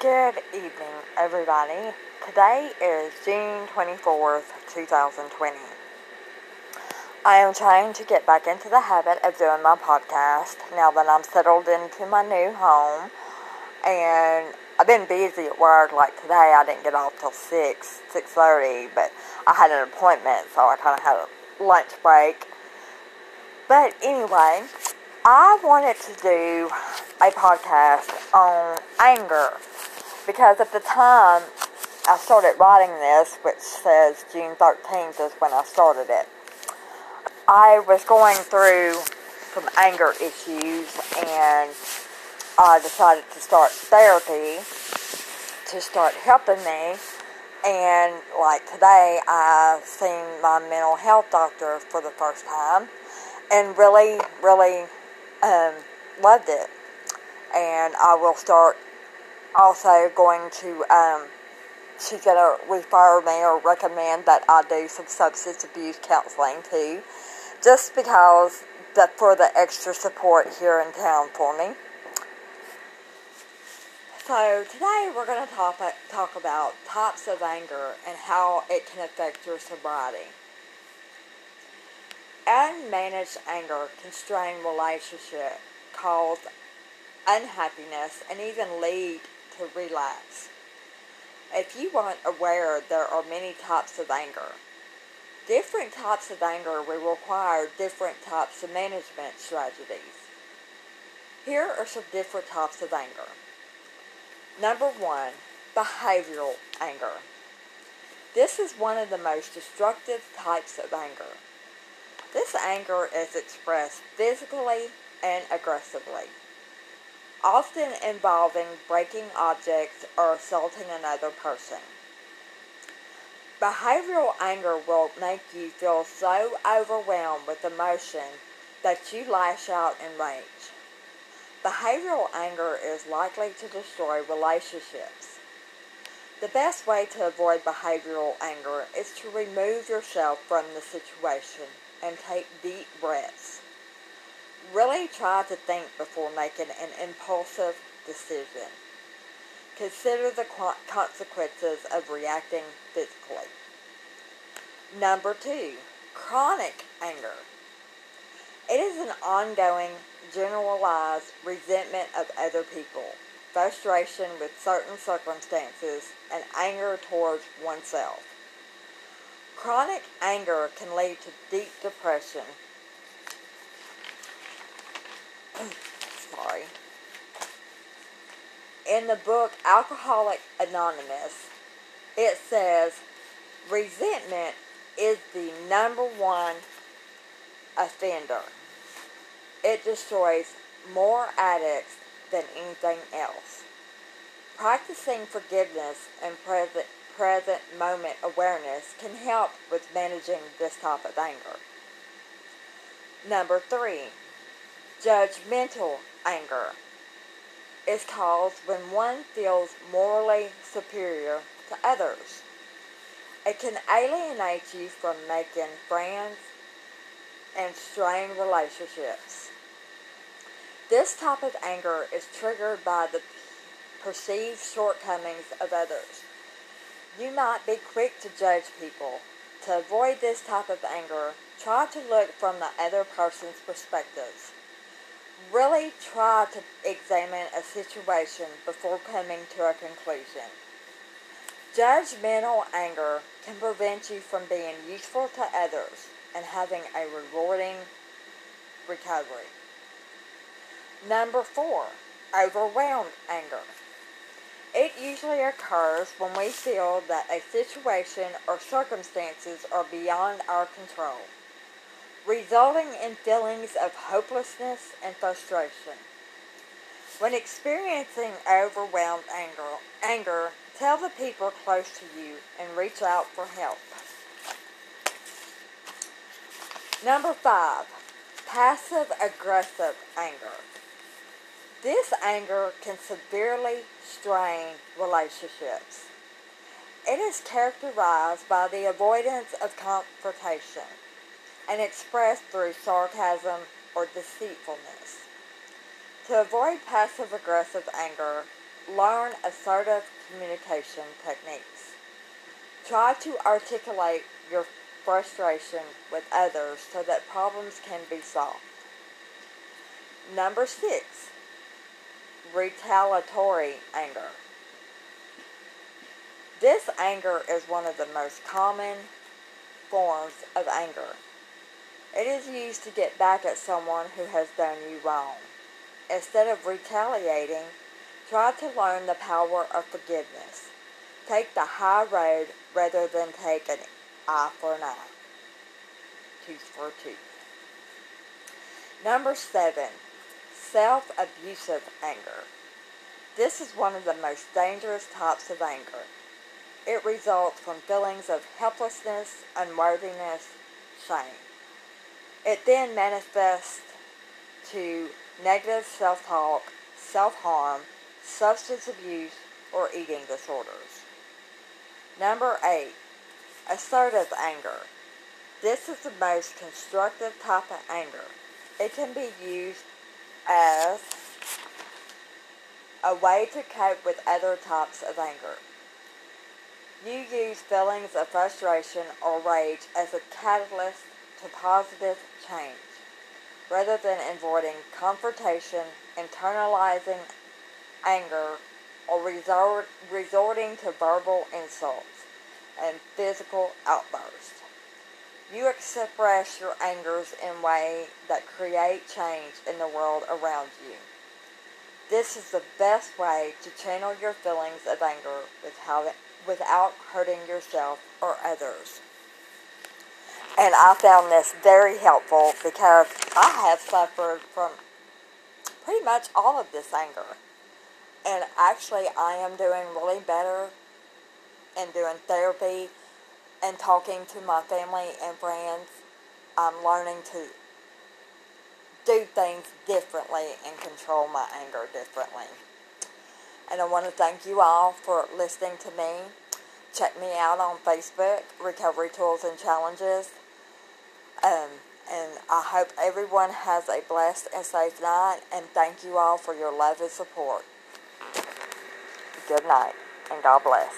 Good evening, everybody. Today is June 24th, 2020. I am trying to get back into the habit of doing my podcast now that I'm settled into my new home. And I've been busy at work. Like today, I didn't get off till 6, 6.30, but I had an appointment, so I kind of had a lunch break. But anyway, I wanted to do a podcast on anger because at the time I started writing this, which says June 13th is when I started it, I was going through some anger issues and I decided to start therapy to start helping me. And like today, I've seen my mental health doctor for the first time and really, really um, loved it. And I will start also going to, um, she's to refer me or recommend that I do some substance abuse counseling too, just because that for the extra support here in town for me. So today we're to talk, talk about types of anger and how it can affect your sobriety. Unmanaged anger can strain relationship, cause unhappiness, and even lead to relapse. If you aren't aware, there are many types of anger. Different types of anger will require different types of management strategies. Here are some different types of anger. Number one, behavioral anger. This is one of the most destructive types of anger. This anger is expressed physically and aggressively, often involving breaking objects or assaulting another person. Behavioral anger will make you feel so overwhelmed with emotion that you lash out in rage. Behavioral anger is likely to destroy relationships. The best way to avoid behavioral anger is to remove yourself from the situation and take deep breaths. Really try to think before making an impulsive decision. Consider the consequences of reacting physically. Number two, chronic anger. It is an ongoing, generalized resentment of other people, frustration with certain circumstances, and anger towards oneself. Chronic anger can lead to deep depression. Sorry. In the book Alcoholic Anonymous, it says resentment is the number one offender. It destroys more addicts than anything else. Practicing forgiveness and present present moment awareness can help with managing this type of anger. Number three, judgmental anger is caused when one feels morally superior to others. It can alienate you from making friends and strain relationships. This type of anger is triggered by the perceived shortcomings of others. You might be quick to judge people. To avoid this type of anger, try to look from the other person's perspectives. Really try to examine a situation before coming to a conclusion. Judgmental anger can prevent you from being useful to others and having a rewarding recovery. Number four, overwhelmed anger. It usually occurs when we feel that a situation or circumstances are beyond our control, resulting in feelings of hopelessness and frustration. When experiencing overwhelmed anger, anger, tell the people close to you and reach out for help. Number five, passive aggressive anger. This anger can severely strain relationships. It is characterized by the avoidance of confrontation and expressed through sarcasm or deceitfulness. To avoid passive aggressive anger, learn assertive communication techniques. Try to articulate your frustration with others so that problems can be solved. Number six, retaliatory anger. This anger is one of the most common forms of anger. It is used to get back at someone who has done you wrong. Instead of retaliating, try to learn the power of forgiveness. Take the high road rather than take an eye for an eye. Tooth for a tooth. Number seven, self-abusive anger. This is one of the most dangerous types of anger. It results from feelings of helplessness, unworthiness, shame. It then manifests to negative self-talk, self-harm, substance abuse, or eating disorders. Number eight, assertive anger. This is the most constructive type of anger. It can be used as a way to cope with other types of anger. You use feelings of frustration or rage as a catalyst to positive change, rather than avoiding confrontation, internalizing anger, or resort, resorting to verbal insults and physical outbursts. You express your angers in ways that create change in the world around you. This is the best way to channel your feelings of anger without without hurting yourself or others. And I found this very helpful because I have suffered from pretty much all of this anger. And actually, I am doing really better and doing therapy and talking to my family and friends. I'm learning to do things differently and control my anger differently. And I want to thank you all for listening to me. Check me out on Facebook, Recovery Tools and Challenges. Um, and I hope everyone has a blessed and safe night. And thank you all for your love and support. Good night, and God bless.